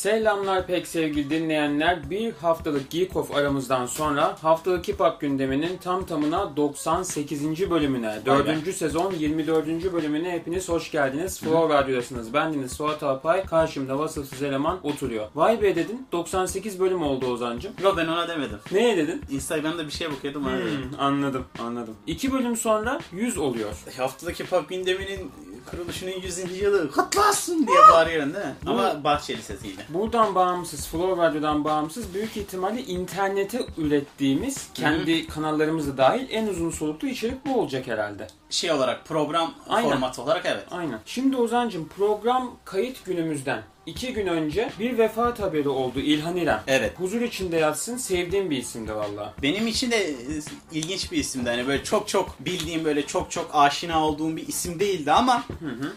Selamlar pek sevgili dinleyenler. Bir haftalık Geek Off aramızdan sonra haftalık Hip Hop gündeminin tam tamına 98. bölümüne, 4. sezon 24. bölümüne hepiniz hoş geldiniz. Flow Radyo'dasınız. Bendeniz Suat Alpay. Karşımda vasıfsız eleman oturuyor. Vay be dedin. 98 bölüm oldu Ozan'cım. Yok ben ona demedim. Neye dedin? Instagram'da bir şey bakıyordum. Hmm, anladım, anladım. 2 bölüm sonra 100 oluyor. Haftadaki pop gündeminin kuruluşunun 100. yılı kutlu olsun diye bağırıyorsun değil mi? Ama Bahçeli sesiyle. Buradan bağımsız, Flow Radyo'dan bağımsız büyük ihtimalle internete ürettiğimiz kendi kanallarımızda dahil en uzun soluklu içerik bu olacak herhalde. Şey olarak program Aynen. formatı olarak evet. Aynen. Şimdi Ozan'cım program kayıt günümüzden iki gün önce bir vefat haberi oldu İlhan İrem. Evet. Huzur içinde yatsın sevdiğim bir isimdi valla. Benim için de e, ilginç bir isimdi. Hani böyle çok çok bildiğim böyle çok çok aşina olduğum bir isim değildi ama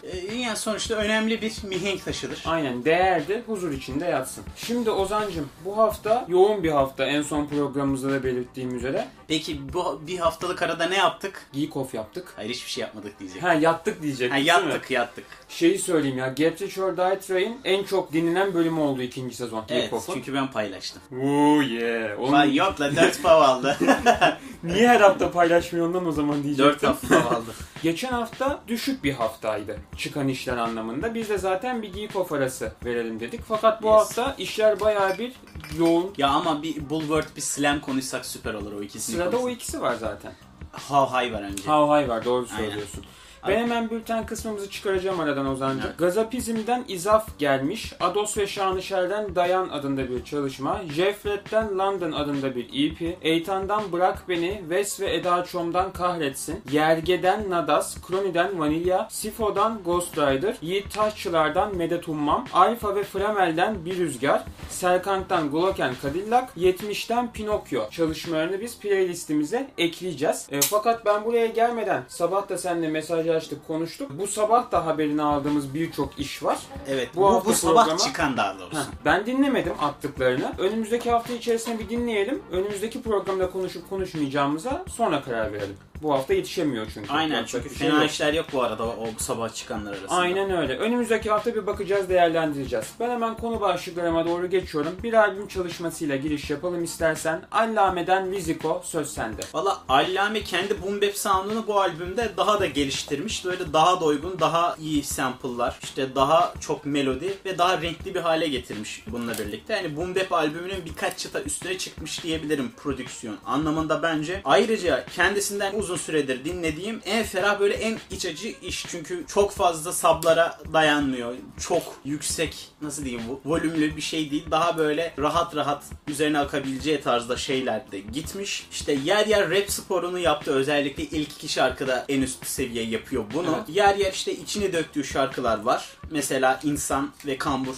e, yani sonuçta önemli bir mihenk taşıdır. Aynen değerdi huzur içinde yatsın. Şimdi Ozan'cım bu hafta yoğun bir hafta en son programımızda da belirttiğim üzere. Peki bu bir haftalık arada ne yaptık? Geek Off yaptık. Hayır hiçbir şey yapmadık diyecek. Ha yattık diyecek. Ha, yattık yattık. Şeyi söyleyeyim ya Get Rich or Die Trying en çok dinlenen bölümü oldu ikinci sezon. Evet Geek Off'un. çünkü ben paylaştım. Oo yeah. Oğlum, Vay yok la 4 pav aldı. niye her hafta paylaşmıyor ondan o zaman 4 diyecektim. pav aldı. Geçen hafta düşük bir haftaydı çıkan işler anlamında. Biz de zaten bir Geek Off arası verelim dedik. Fakat bu Yes. hafta işler bayağı bir yoğun. Ya ama bir Bulworth bir slam konuşsak süper olur o ikisini. Sırada o ikisi var zaten. How High var önce. How High var doğru söylüyorsun. Aynen. Ben hemen bülten kısmımızı çıkaracağım aradan Ozan'cığım. Evet. Gazapizm'den izaf gelmiş. Ados ve Şanışer'den Dayan adında bir çalışma. Jeffret'ten London adında bir EP. Eytan'dan Bırak Beni. Wes ve Eda Çom'dan Kahretsin. Yerge'den Nadas. Kroni'den Vanilya. Sifo'dan Ghost Rider. Yiğit Taşçılar'dan Medet Ummam. Alfa ve Fremel'den Bir Rüzgar. Serkank'tan Glocken Cadillac. 70'ten Pinokyo çalışmalarını biz playlistimize ekleyeceğiz. E, fakat ben buraya gelmeden sabah da seninle mesajlaştık konuştuk. Bu sabah da haberini aldığımız birçok iş var. Evet Bu bu, bu, sabah programa- çıkan daha doğrusu. Heh, ben dinlemedim attıklarını. Önümüzdeki hafta içerisinde bir dinleyelim. Önümüzdeki programda konuşup konuşmayacağımıza sonra karar verelim. Bu hafta yetişemiyor çünkü. Aynen çünkü şey fena yok. işler yok bu arada o, bu sabah çıkanlar arasında. Aynen öyle. Önümüzdeki hafta bir bakacağız, değerlendireceğiz. Ben hemen konu başlıklarıma doğru geçiyorum. Bir albüm çalışmasıyla giriş yapalım istersen. Allame'den Riziko söz sende. Valla Allame kendi boom bap sound'unu bu albümde daha da geliştirmiş. Böyle daha doygun, daha iyi sample'lar, işte daha çok melodi ve daha renkli bir hale getirmiş bununla birlikte. Yani boom bap albümünün birkaç çıta üstüne çıkmış diyebilirim prodüksiyon anlamında bence. Ayrıca kendisinden uzun süredir dinlediğim en ferah böyle en iç acı iş. Çünkü çok fazla sablara dayanmıyor. Çok yüksek nasıl diyeyim vo- volümlü bir şey değil. Daha böyle rahat rahat üzerine akabileceği tarzda şeyler de gitmiş. İşte yer yer rap sporunu yaptı. Özellikle ilk iki şarkıda en üst seviye yapıyor bunu. Evet. Yer yer işte içine döktüğü şarkılar var. Mesela İnsan ve Kambur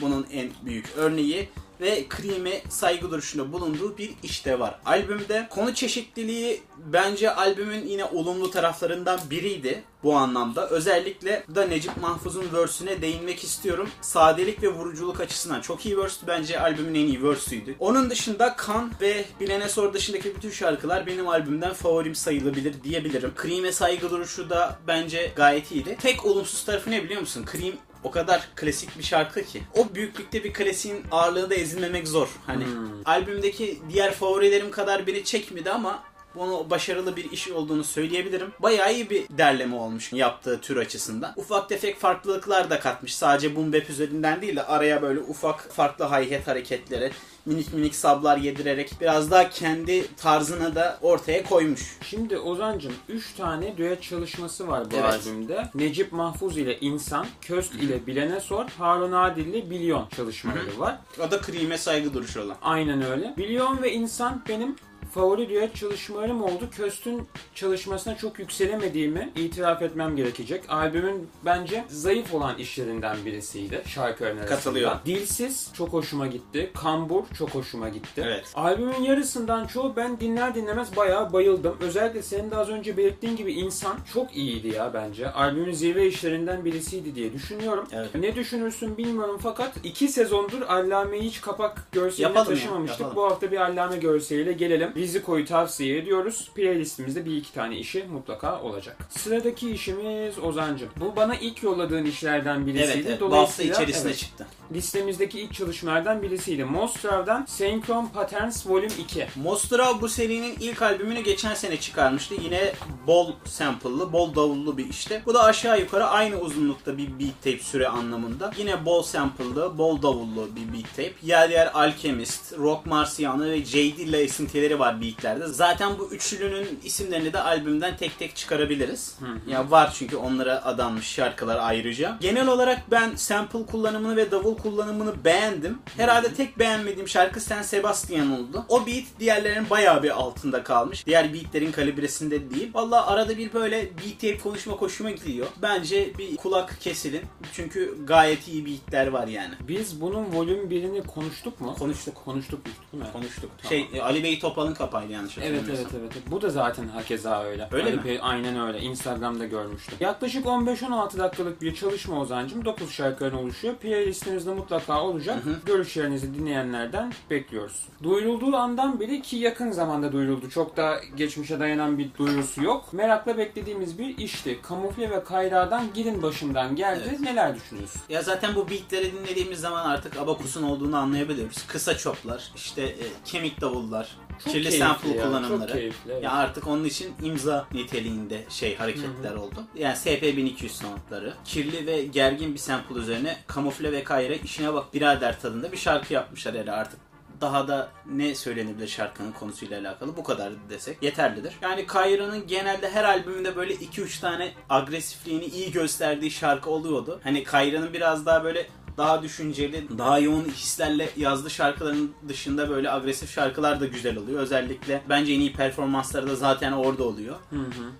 bunun en büyük örneği ve Cream'e saygı duruşunda bulunduğu bir işte var. Albümde konu çeşitliliği bence albümün yine olumlu taraflarından biriydi bu anlamda. Özellikle da Necip Mahfuz'un verse'üne değinmek istiyorum. Sadelik ve vuruculuk açısından çok iyi verse. Bence albümün en iyi verse'üydü. Onun dışında Kan ve Bilene Sor dışındaki bütün şarkılar benim albümden favorim sayılabilir diyebilirim. Cream'e saygı duruşu da bence gayet iyiydi. Tek olumsuz tarafı ne biliyor musun? Cream o kadar klasik bir şarkı ki. O büyüklükte bir klasiğin ağırlığında ezilmemek zor. Hani albümdeki diğer favorilerim kadar beni çekmedi ama bunu başarılı bir iş olduğunu söyleyebilirim. Bayağı iyi bir derleme olmuş yaptığı tür açısından. Ufak tefek farklılıklar da katmış. Sadece boom bap üzerinden değil de araya böyle ufak farklı hi-hat hareketleri, minik minik sablar yedirerek biraz daha kendi tarzını da ortaya koymuş. Şimdi Ozan'cım 3 tane düet çalışması var bu Evet. albümde. Necip Mahfuz ile İnsan, Köst ile Bilene Sor, Harun Adil ile Bilyon çalışmaları var. O da Cream'e saygı duruşu olan. Aynen öyle. Bilyon ve İnsan benim favori düet çalışmalarım oldu. Köst'ün çalışmasına çok yükselemediğimi itiraf etmem gerekecek. Albümün bence zayıf olan işlerinden birisiydi şarkıların arasında. Katılıyorum. Dilsiz çok hoşuma gitti. Kambur çok hoşuma gitti. Evet. Albümün yarısından çoğu ben dinler dinlemez bayağı bayıldım. Özellikle senin de az önce belirttiğin gibi insan çok iyiydi ya bence. Albümün zirve işlerinden birisiydi diye düşünüyorum. Evet. Ne düşünürsün bilmiyorum fakat iki sezondur Allame'yi hiç kapak görseline Yapalım ya, taşımamıştık. yapalım. Bu hafta bir Allame görseliyle gelelim. Riziko'yu tavsiye ediyoruz. Playlistimizde bir iki tane işi mutlaka olacak. Sıradaki işimiz Ozancım. Bu bana ilk yolladığın işlerden birisiydi. Evet, evet. Bu hafta Dolayısıyla içerisinde evet, çıktı. listemizdeki ilk çalışmalardan birisiydi. Mostrav'dan Synchron Patterns Volume 2. Mostra bu serinin ilk albümünü geçen sene çıkarmıştı. Yine bol sample'lı, bol davullu bir işte. Bu da aşağı yukarı aynı uzunlukta bir beat tape süre anlamında. Yine bol sample'lı, bol davullu bir beat tape. Yer yer Alchemist, Rock Marciano ve J.D. ile esintileri var beatlerde. Zaten bu üçlünün isimlerini de albümden tek tek çıkarabiliriz. Ya var çünkü onlara adanmış şarkılar ayrıca. Genel olarak ben sample kullanımını ve davul kullanımını beğendim. Herhalde tek beğenmediğim şarkı Sen Sebastian oldu. O beat diğerlerinin bayağı bir altında kalmış. Diğer beatlerin kalibresinde değil. Valla arada bir böyle beat konuşma hoşuma gidiyor. Bence bir kulak kesilin. Çünkü gayet iyi beatler var yani. Biz bunun Volume 1'ini konuştuk mu? Konuştuk. Konuştuk değil mi? Konuştuk. Tamam. Şey Ali Bey Topal'ın kapağıydı yanlış Evet evet evet. Bu da zaten hakeza öyle. Öyle Ali mi? Aynen öyle. Instagram'da görmüştüm. Yaklaşık 15-16 dakikalık bir çalışma Ozancım. 9 şarkıdan oluşuyor. Playlistimizde mutlaka olacak. Görüşlerinizi dinleyenlerden bekliyoruz. Duyurulduğu andan beri ki yakın zamanda duyuruldu. Çok da geçmişe dayanan bir duyurusu yok. Merakla beklediğimiz bir işti. Kamufle ve Kayra'dan girin başından geldi. Evet. Neler düşünüyorsun? Ya zaten bu beatleri dinlediğimiz zaman artık Abakus'un olduğunu anlayabiliyoruz. Kısa çoplar, işte e, kemik davullar, Çok kirli sample ya, kullanımları. Çok keyifli. evet. Ya artık onun için imza niteliğinde şey hareketler oldu. Yani SP1200 soundları. Kirli ve gergin bir sample üzerine kamufle ve kayra işine bak birader tadında bir şarkı yapmışlar hele artık. Daha da ne söylenebilir şarkının konusuyla alakalı bu kadar desek yeterlidir. Yani Kayra'nın genelde her albümünde böyle 2-3 tane agresifliğini iyi gösterdiği şarkı oluyordu. Hani Kayra'nın biraz daha böyle daha düşünceli, daha yoğun hislerle yazdığı şarkıların dışında böyle agresif şarkılar da güzel oluyor. Özellikle bence en iyi performansları da zaten orada oluyor.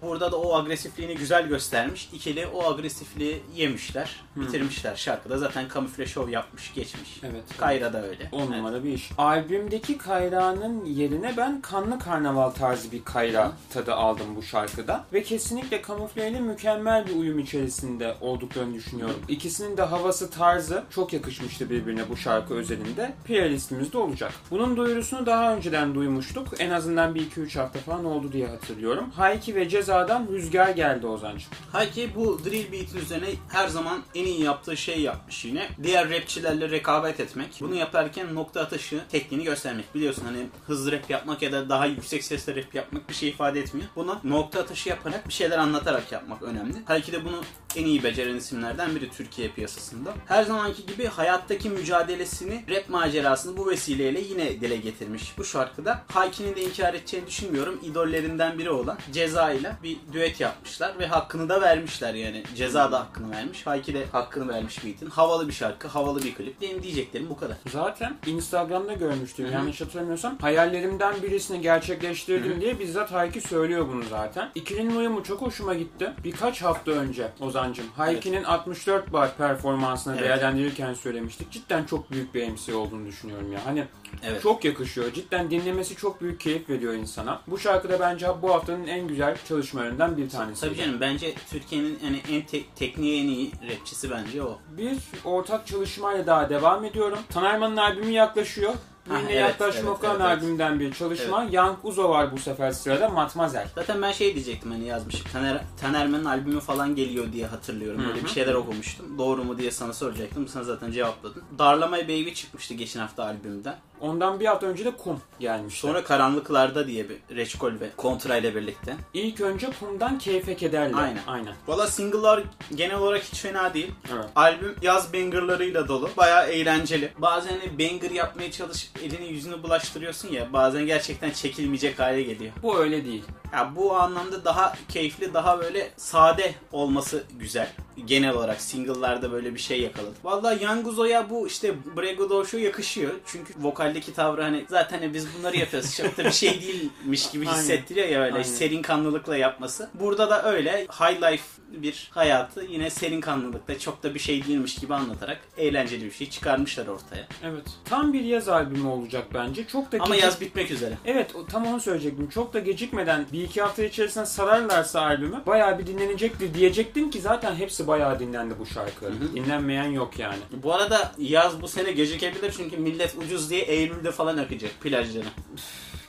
Burada da o agresifliğini güzel göstermiş. İkili o agresifliği yemişler, bitirmişler şarkıda. Zaten kamufle şov yapmış, geçmiş. Evet. Kayra da öyle. 10 Evet. numara bir iş. Albümdeki Kayra'nın yerine ben kanlı karnaval tarzı bir Kayra tadı aldım bu şarkıda. Ve kesinlikle kamufleyle mükemmel bir uyum içerisinde olduklarını düşünüyorum. İkisinin de havası tarzı çok yakışmıştı birbirine bu şarkı özelinde. Playlistimizde olacak. Bunun duyurusunu daha önceden duymuştuk. En azından bir 2-3 hafta falan oldu diye hatırlıyorum. Hayki ve Ceza'dan Rüzgar geldi Ozancığım. Hayki bu drill beat üzerine her zaman en iyi yaptığı şey yapmış yine. Diğer rapçilerle rekabet etmek. Bunu yaparken nokta atışı tekniğini göstermek. Biliyorsun hani hızlı rap yapmak ya da daha yüksek sesle rap yapmak bir şey ifade etmiyor. Bunu nokta atışı yaparak bir şeyler anlatarak yapmak önemli. Hayki de bunu en iyi beceren isimlerden biri Türkiye piyasasında. Her zamanki gibi hayattaki mücadelesini, rap macerasını bu vesileyle yine dile getirmiş. Bu şarkıda Hayki'nin de inkar edeceğini düşünmüyorum. İdollerinden biri olan Ceza ile bir düet yapmışlar ve hakkını da vermişler yani. Ceza da hakkını vermiş. Hayki de hakkını vermiş beat'in. Havalı bir şarkı, havalı bir klip. Benim diyeceklerim bu kadar. Zaten Instagram'da görmüştüm yanlış hatırlamıyorsam. Hayallerimden birisini gerçekleştirdim diye bizzat Hayki söylüyor bunu zaten. İkilinin uyumu çok hoşuma gitti. Birkaç hafta önce Ozancım Hayki'nin 64 bar performansını Evet. değerlendirirken söylemiştik. Cidden çok büyük bir MC olduğunu düşünüyorum ya. Hani Evet. çok yakışıyor. Cidden dinlemesi çok büyük keyif veriyor insana. Bu şarkı da bence bu haftanın en güzel çalışmalarından bir tanesi. Tabii canım bence Türkiye'nin yani en te- tekniğe en iyi rapçisi bence o. Bir ortak çalışmayla daha devam ediyorum. Tanerman'ın albümü yaklaşıyor. Yine evet, yaklaşma evet, Okan evet, evet. albümünden bir çalışma. Young Uzo var bu sefer sırada. Matmazel. Zaten ben şey diyecektim hani yazmışım. Taner, Tanerman'ın albümü falan geliyor diye hatırlıyorum. Böyle bir şeyler okumuştum. Doğru mu diye sana soracaktım. Sen zaten cevapladın. Darlama Baby çıkmıştı geçen hafta albümden. Ondan bir hafta önce de Kum gelmişti. Sonra Karanlıklarda diye bir Reçkol ve Kontra ile birlikte. İlk önce Kum'dan Keyfe Kederle. Aynen. Aynen. Valla single'lar genel olarak hiç fena değil. Evet. Albüm yaz bangerlarıyla dolu. Bayağı eğlenceli. Bazen hani banger yapmaya çalışıp elini yüzünü bulaştırıyorsun ya. Bazen gerçekten çekilmeyecek hale geliyor. Bu öyle değil. Ya bu anlamda daha keyifli, daha böyle sade olması güzel. Genel olarak single'larda böyle bir şey yakaladı. Vallahi Yanguzo'ya bu işte Brego Doşu yakışıyor. Çünkü vokaldeki tavrı hani zaten hani biz bunları yapıyoruz. Çok da bir şey değilmiş gibi hissettiriyor ya öyle Aynen. serin kanlılıkla yapması. Burada da öyle high life bir hayatı yine serin kanlılıkla çok da bir şey değilmiş gibi anlatarak eğlenceli bir şey çıkarmışlar ortaya. Evet. Tam bir yaz albümü olacak bence. Çok da Ama gecik- yaz bitmek üzere. Evet tam onu söyleyecektim. Çok da gecikmeden bir iki hafta içerisinde sararlarsa albümü bayağı bir dinlenecektir diyecektim ki zaten hepsi bayağı dinlendi bu şarkı. Dinlenmeyen yok yani. Bu arada yaz bu sene gecikebilir çünkü millet ucuz diye Eylül'de falan akacak plajlara.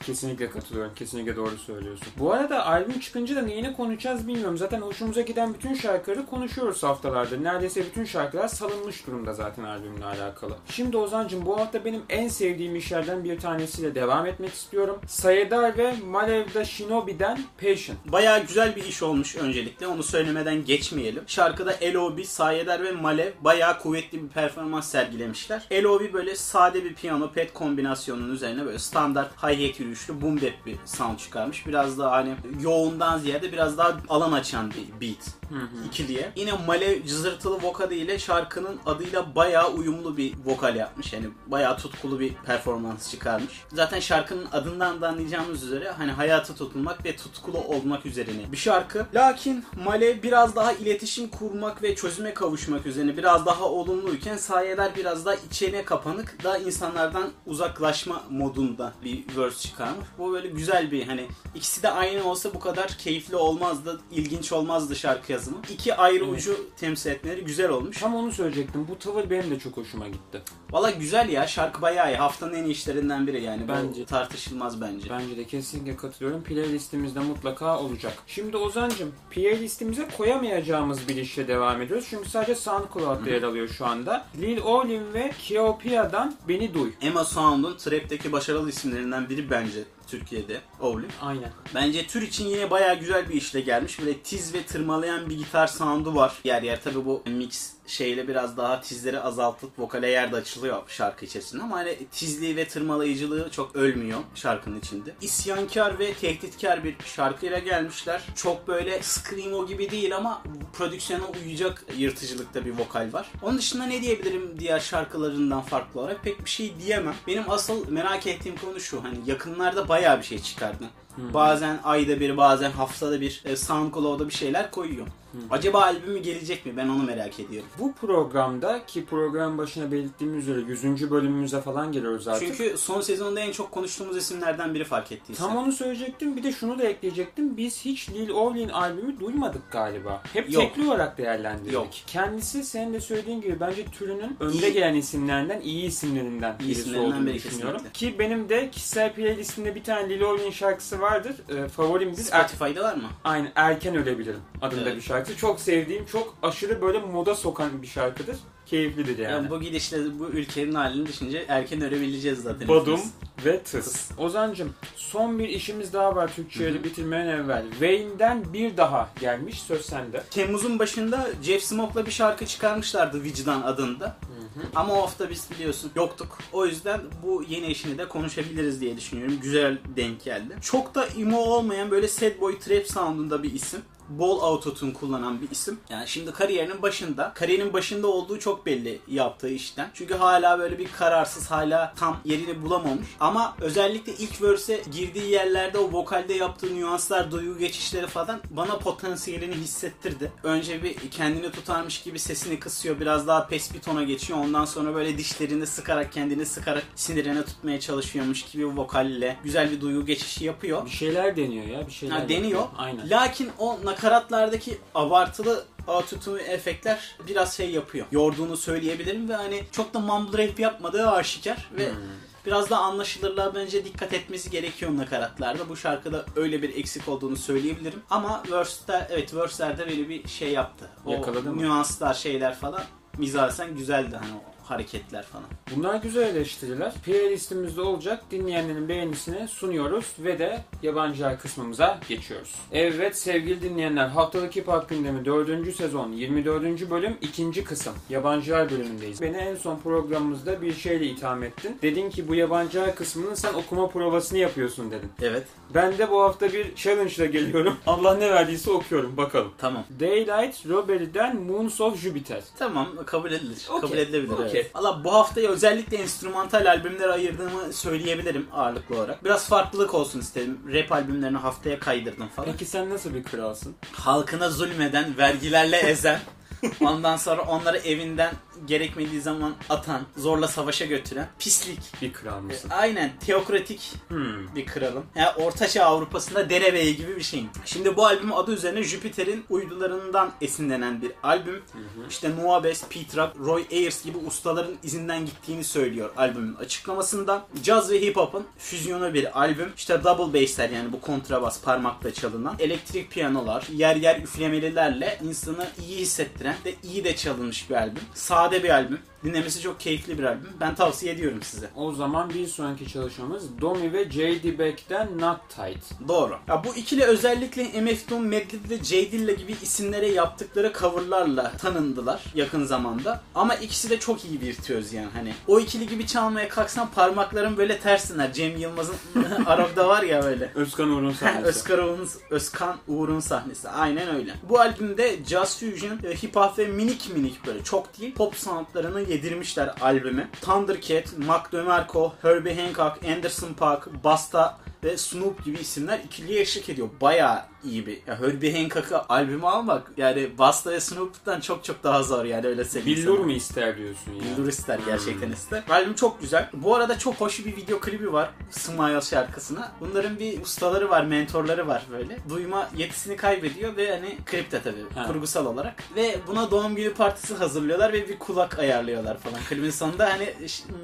Kesinlikle katılıyorum. Kesinlikle doğru söylüyorsun. Bu arada albüm çıkınca da neyini konuşacağız bilmiyorum. Zaten hoşumuza giden bütün şarkıları konuşuyoruz haftalardır. Neredeyse bütün şarkılar salınmış durumda zaten albümle alakalı. Şimdi Ozan'cığım bu hafta benim en sevdiğim işlerden bir tanesiyle devam etmek istiyorum. Sayedar ve Malevda Shinobi'den Passion. Bayağı güzel bir iş olmuş öncelikle. Onu söylemeden geçmeyelim. Şarkıda L.O.B, Sayeder ve Malev bayağı kuvvetli bir performans sergilemişler. L.O.B böyle sade bir piyano pet kombinasyonunun üzerine böyle standart hi-hat yürüyüşlü boom bap bir sound çıkarmış. Biraz daha hani yoğundan ziyade biraz daha alan açan bir beat ikiliye. Yine Malev cızırtılı vokalı ile şarkının adıyla bayağı uyumlu bir vokal yapmış. Yani bayağı tutkulu bir performans çıkarmış. Zaten şarkının adından da anlayacağımız üzere hani hayata tutunmak ve tutkulu olmak üzerine bir şarkı. Lakin Malev biraz daha iletişim kurmak ve çözüme kavuşmak üzerine biraz daha olumluyken Sayeler biraz daha içine kapanık da insanlardan uzaklaşma modunda bir verse çıkarmış. Bu böyle güzel bir hani ikisi de aynı olsa bu kadar keyifli olmazdı, ilginç olmazdı şarkı yazımı. İki ayrı Evet. ucu temsil etmeleri güzel olmuş. Tam onu söyleyecektim. Bu tavır benim de çok hoşuma gitti. Valla güzel ya şarkı bayağı iyi. Haftanın en iyi işlerinden biri yani. Bence. Bence. tartışılmaz bence. Bence de kesinlikle katılıyorum. Playlistimizde mutlaka olacak. Şimdi Ozan'cım playlistimize koyamayacağımız bir işle devam ediyoruz. Çünkü sadece SoundCloud'da yer alıyor şu anda. Lil Olin ve Keopia'dan Beni Duy. Emma Sound'un trap'teki başarılı isimlerinden biri bence Türkiye'de. Ovli. Aynen. Bence tür için yine bayağı güzel bir işle gelmiş. Böyle tiz ve tırmalayan bir gitar sound'u var. Yer yer tabi bu mix şeyle biraz daha tizleri azaltıp vokale yer de açılıyor şarkı içerisinde ama hani tizliği ve tırmalayıcılığı çok ölmüyor şarkının içinde. İsyankar ve tehditkar bir şarkıyla gelmişler. Çok böyle screamo gibi değil ama prodüksiyona uyacak yırtıcılıkta bir vokal var. Onun dışında ne diyebilirim diğer şarkılarından farklı olarak pek bir şey diyemem. Benim asıl merak ettiğim konu şu hani yakınlarda bayağı bir şey çıkardı. Bazen ayda bir bazen haftada bir e, SoundCloud'a bir şeyler koyuyor. Acaba albümü gelecek mi? Ben onu merak ediyorum. Bu programda ki program başına belirttiğimiz üzere 100. bölümümüze falan geliyoruz artık. Çünkü son sezonda en çok konuştuğumuz isimlerden biri fark ettiysen. Tam onu söyleyecektim. Bir de şunu da ekleyecektim. Biz hiç Lil Olin albümü duymadık galiba. Hep Yok. tekli olarak değerlendirdik. Yok. Kendisi senin de söylediğin gibi bence türünün önde gelen isimlerinden, iyi isimlerinden İyi birisi isimlerinden olduğunu biri düşünüyorum. kesinlikle. Ki benim de kişisel playlistimde bir tane Lil Olin şarkısı vardır. Ee, favorimdir. Er- Spotify'da var mı? Aynı Erken Ölebilirim adında Evet. bir şarkı. Çok sevdiğim, çok aşırı böyle moda sokan bir şarkıdır. Keyiflidir yani. Yani bu gidişle bu ülkenin halini düşünce erken ölebileceğiz zaten. Badum hepimiz. ve Tıs. Ozancım son bir işimiz daha var Türkçe'yi bitirmeden evvel. Wayne'den bir daha gelmiş söz sende. Temmuz'un başında Jeff Smoke'la bir şarkı çıkarmışlardı Vicdan adında. Ama o hafta biz biliyorsun yoktuk. O yüzden bu yeni işini de konuşabiliriz diye düşünüyorum. Güzel denk geldi. Çok da emo olmayan böyle sad boy trap sound'unda bir isim. Bol autotune kullanan bir isim. Yani şimdi kariyerinin başında. Kariyerinin başında olduğu çok belli yaptığı işten. Çünkü hala böyle bir kararsız hala tam yerini bulamamış. Ama özellikle ilk verse'e girdiği yerlerde o vokalde yaptığı nüanslar, duygu geçişleri falan bana potansiyelini hissettirdi. Önce bir kendini tutarmış gibi sesini kısıyor. Biraz daha pes bir tona geçiyor. Ondan sonra böyle dişlerini sıkarak kendini sıkarak sinirine tutmaya çalışıyormuş gibi vokalle güzel bir duygu geçişi yapıyor. Bir şeyler deniyor ya bir şeyler. Ha, deniyor. yapıyor. Aynen. Lakin o nakaratlardaki abartılı autotune efektler biraz şey yapıyor. Yorduğunu söyleyebilirim ve hani çok da mumble rap yapmadığı aşikar ve Hmm. biraz da anlaşılırlığa bence dikkat etmesi gerekiyor nakaratlarda. Bu şarkıda öyle bir eksik olduğunu söyleyebilirim. Ama verse'de evet verse'lerde böyle bir şey yaptı. O Yakaladı mı? nüanslar şeyler falan mizasen güzeldi hani hareketler falan. Bunlar güzel eleştiriler. Playlistimizde olacak. Dinleyenlerin beğenisini sunuyoruz ve de yabancılar kısmımıza geçiyoruz. Evet sevgili dinleyenler haftalık hip hop gündemi 4. sezon 24. bölüm 2. kısım yabancılar bölümündeyiz. Beni en son programımızda bir şeyle itham ettin. Dedin ki bu yabancılar kısmının sen okuma provasını yapıyorsun dedin. Evet. Ben de bu hafta bir challenge ile geliyorum. Allah ne verdiyse okuyorum bakalım. Tamam. Daylight Robbery'den Moons of Jupiter. Tamam kabul edilir. Okey, Kabul edilebilir okey. Evet. Valla bu haftayı özellikle enstrümantal albümlere ayırdığımı söyleyebilirim ağırlıklı olarak. Biraz farklılık olsun istedim. Rap albümlerini haftaya kaydırdım falan. Peki sen nasıl bir kralsın? Halkına zulmeden, vergilerle ezen, ondan sonra onları evinden gerekmediği zaman atan, zorla savaşa götüren pislik. Bir kral mısın? Aynen teokratik Hmm. bir kralım. Yani Ortaçağ Avrupa'sında derebeyi gibi bir şeyim. Şimdi bu albüm adı üzerine Jüpiter'in uydularından esinlenen bir albüm. İşte Nuabes, Petra, Roy Ayers gibi ustaların izinden gittiğini söylüyor albümün açıklamasında. Caz ve hip hop'un füzyonu bir albüm. İşte double bass'ler yani bu kontrabas parmakla çalınan. Elektrik piyanolar, yer yer üflemelilerle insanı iyi hissettiren ve iyi de çalınmış bir albüm. Sade bir albüm. Dinlemesi çok keyifli bir albüm. Ben tavsiye ediyorum size. O zaman bir sonraki çalışmamız Domi ve J.D. Beck'ten Not Tight. Doğru. Ya bu ikili özellikle MF Doom, Madlib ve J Dilla gibi isimlere yaptıkları coverlarla tanındılar yakın zamanda. Ama ikisi de çok iyi virtüöz yani hani. O ikili gibi çalmaya kalksan parmakların böyle ters döner. Cem Yılmaz'ın Arab'da var ya böyle. Özkan Uğur'un sahnesi. Özkan Uğur'un, Özkan Uğur'un sahnesi. Aynen öyle. Bu albümde jazz fusion, e, hip hop ve minik minik böyle çok değil pop sanatlarını yedirmişler albüme. Thundercat, Mac DeMarco, Herbie Hancock, Anderson Paak, Basta ve Snoop gibi isimler ikiliye eşlik ediyor. Bayağı iyi bir. Ya Herbie Hancock'ı albüme almak yani Basta ve Snoop'tan çok çok daha zor yani öyle söyleyeyim Billur mu ister diyorsun ya? Bildur ister gerçekten ister. Albüm çok güzel. Bu arada çok hoş bir video klibi var Smile şarkısına. Bunların bir ustaları var, mentorları var böyle. Duyma yetisini kaybediyor ve hani klipte tabii Ha. kurgusal olarak. Ve buna doğum günü partisi hazırlıyorlar ve bir kulak ayarlıyorlar falan. Klibin sonunda hani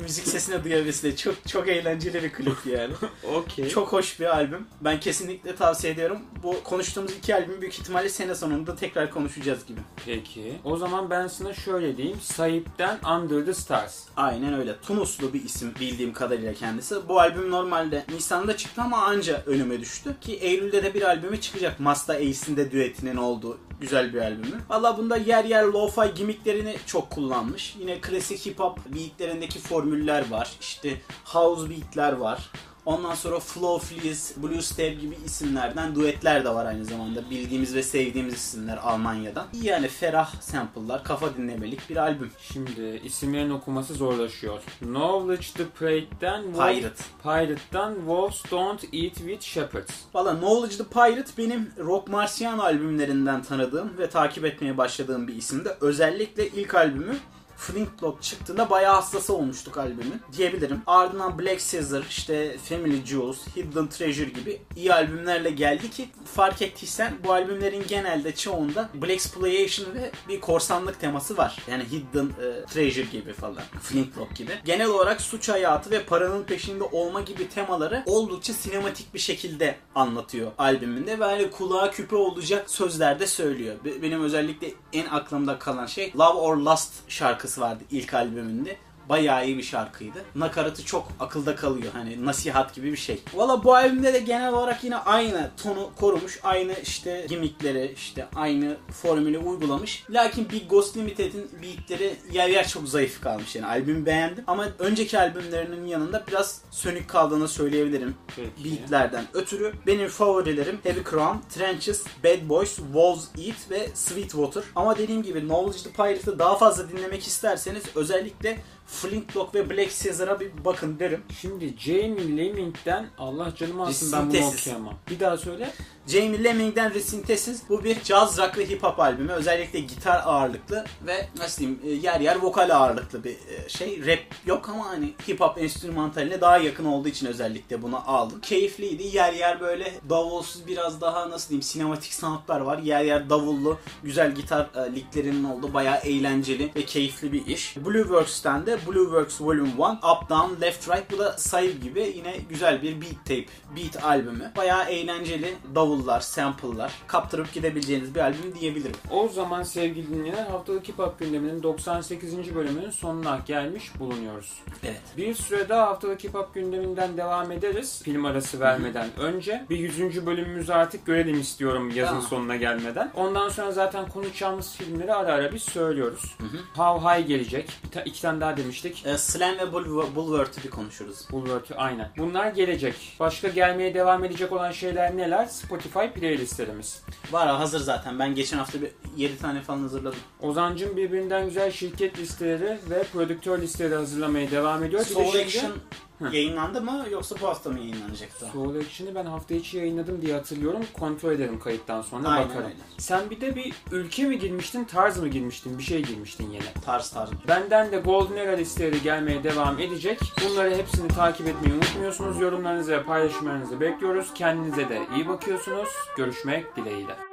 müzik sesini duyabilsin. Çok çok eğlenceli bir klip yani. Okey. çok hoş bir albüm. Ben kesinlikle tavsiye ediyorum. Bu konuştuğumuz iki albüm büyük ihtimalle sene sonunda tekrar konuşacağız gibi. Peki. O zaman ben sana şöyle diyeyim. Sahip'ten Under the Stars. Aynen öyle. Tunuslu bir isim bildiğim kadarıyla kendisi. Bu albüm normalde Nisan'da çıktı ama anca önüme düştü. Ki Eylül'de de bir albümü çıkacak. Masta Ace'in de düetinin olduğu güzel bir albümü. Valla bunda yer yer lo-fi gimmicklerini çok kullanmış. Yine klasik hip hop beatlerindeki formüller var. İşte house beatler var. Ondan sonra Flo Fleas, Blue Step gibi isimlerden duetler de var aynı zamanda. Bildiğimiz ve sevdiğimiz isimler Almanya'dan. Yani ferah sample'lar, kafa dinlemelik bir albüm. Şimdi isimlerin okuması zorlaşıyor. Knowledge the Prate'den Pirate. Pirate'dan Wolves Don't Eat with Shepherds. Valla Knowledge the Pirate benim Rock Marciano albümlerinden tanıdığım ve takip etmeye başladığım bir isimdi. Özellikle ilk albümü Flintlock çıktığında bayağı hastası olmuştuk albümün diyebilirim. Ardından Black Caesar, işte Family Jewels, Hidden Treasure gibi iyi albümlerle geldi ki fark ettiysen bu albümlerin genelde çoğunda Black Exploitation ve bir korsanlık teması var. Yani Hidden e, Treasure gibi falan. Flintlock gibi. Genel olarak suç hayatı ve paranın peşinde olma gibi temaları oldukça sinematik bir şekilde anlatıyor albümünde ve hani kulağa küpe olacak sözler de söylüyor. Be- Benim özellikle en aklımda kalan şey Love or Lust şarkısı vardı ilk albümünde. Bayağı iyi bir şarkıydı. Nakaratı çok akılda kalıyor. Hani nasihat gibi bir şey. Valla bu albümde de genel olarak yine aynı tonu korumuş. Aynı işte gimmickleri işte aynı formülü uygulamış. Lakin Big Ghost Limited'in beatleri yer yer çok zayıf kalmış. Yani albümü beğendim. Ama önceki albümlerinin yanında biraz sönük kaldığını söyleyebilirim. Peki. Beatlerden ötürü. Benim favorilerim Heavy Crown, Trenches, Bad Boys, Walls Eat ve Sweetwater. Ama dediğim gibi Knowledge the Pirate'ı daha fazla dinlemek isterseniz özellikle Flintlock ve Black Caesar'a bir bakın derim. Şimdi Jamie Leming'den Allah canımı alsın ben bunu okuyamam. Bir daha söyle. Jamie Lemming'den Resynthesis bu bir jazz rock ve hip hop albümü. Özellikle gitar ağırlıklı ve nasıl diyeyim e, yer yer vokal ağırlıklı bir e, şey. Rap yok ama hani hip hop enstrümantaline daha yakın olduğu için özellikle bunu aldım. Keyifliydi. Yer yer böyle davulsuz biraz daha nasıl diyeyim sinematik sanatlar var. Yer yer davullu güzel gitar e, liklerinin olduğu bayağı eğlenceli ve keyifli bir iş. Blueworks'ten de Blueworks Volume 1, Up Down, Left Right bu da sayı gibi yine güzel bir beat tape, beat albümü. Bayağı eğlenceli davullar, sample'lar kaptırıp gidebileceğiniz bir albüm diyebilirim. O zaman sevgili dinleyenler haftalık hip hop gündeminin 98. bölümünün sonuna gelmiş bulunuyoruz. Evet. Bir süre daha haftalık hip hop gündeminden devam ederiz. Film arası vermeden önce. Bir 100. bölümümüzü artık görelim istiyorum yazın Tamam. sonuna gelmeden. Ondan sonra zaten konuşacağımız filmleri ara ara bir söylüyoruz. How High gelecek. Bir ta- iki tane daha demiştik. E, Slam ve Bulworth'u bir konuşuruz. Bulwark'ı aynen. Bunlar gelecek. Başka gelmeye devam edecek olan şeyler neler? Spotify playlistlerimiz. Var hazır zaten. Ben geçen hafta bir 7 tane falan hazırladım. Ozancım birbirinden güzel şirket listeleri ve prodüktör listeleri hazırlamaya devam ediyor. Soul şimdi- Yayınlandı mı yoksa bu hafta mı yayınlanacaktı? Soul Action'ı ben hafta içi yayınladım diye hatırlıyorum. Kontrol ederim kayıttan sonra Aynen bakarım. öyle. Sen bir de bir ülke mi girmiştin, tarz mı girmiştin? Bir şey girmiştin yine. Tarz tarz. Benden de Golden Era listeleri gelmeye devam edecek. Bunları hepsini takip etmeyi unutmuyorsunuz. Yorumlarınızı ve paylaşımlarınızı bekliyoruz. Kendinize de iyi bakıyorsunuz. Görüşmek dileğiyle.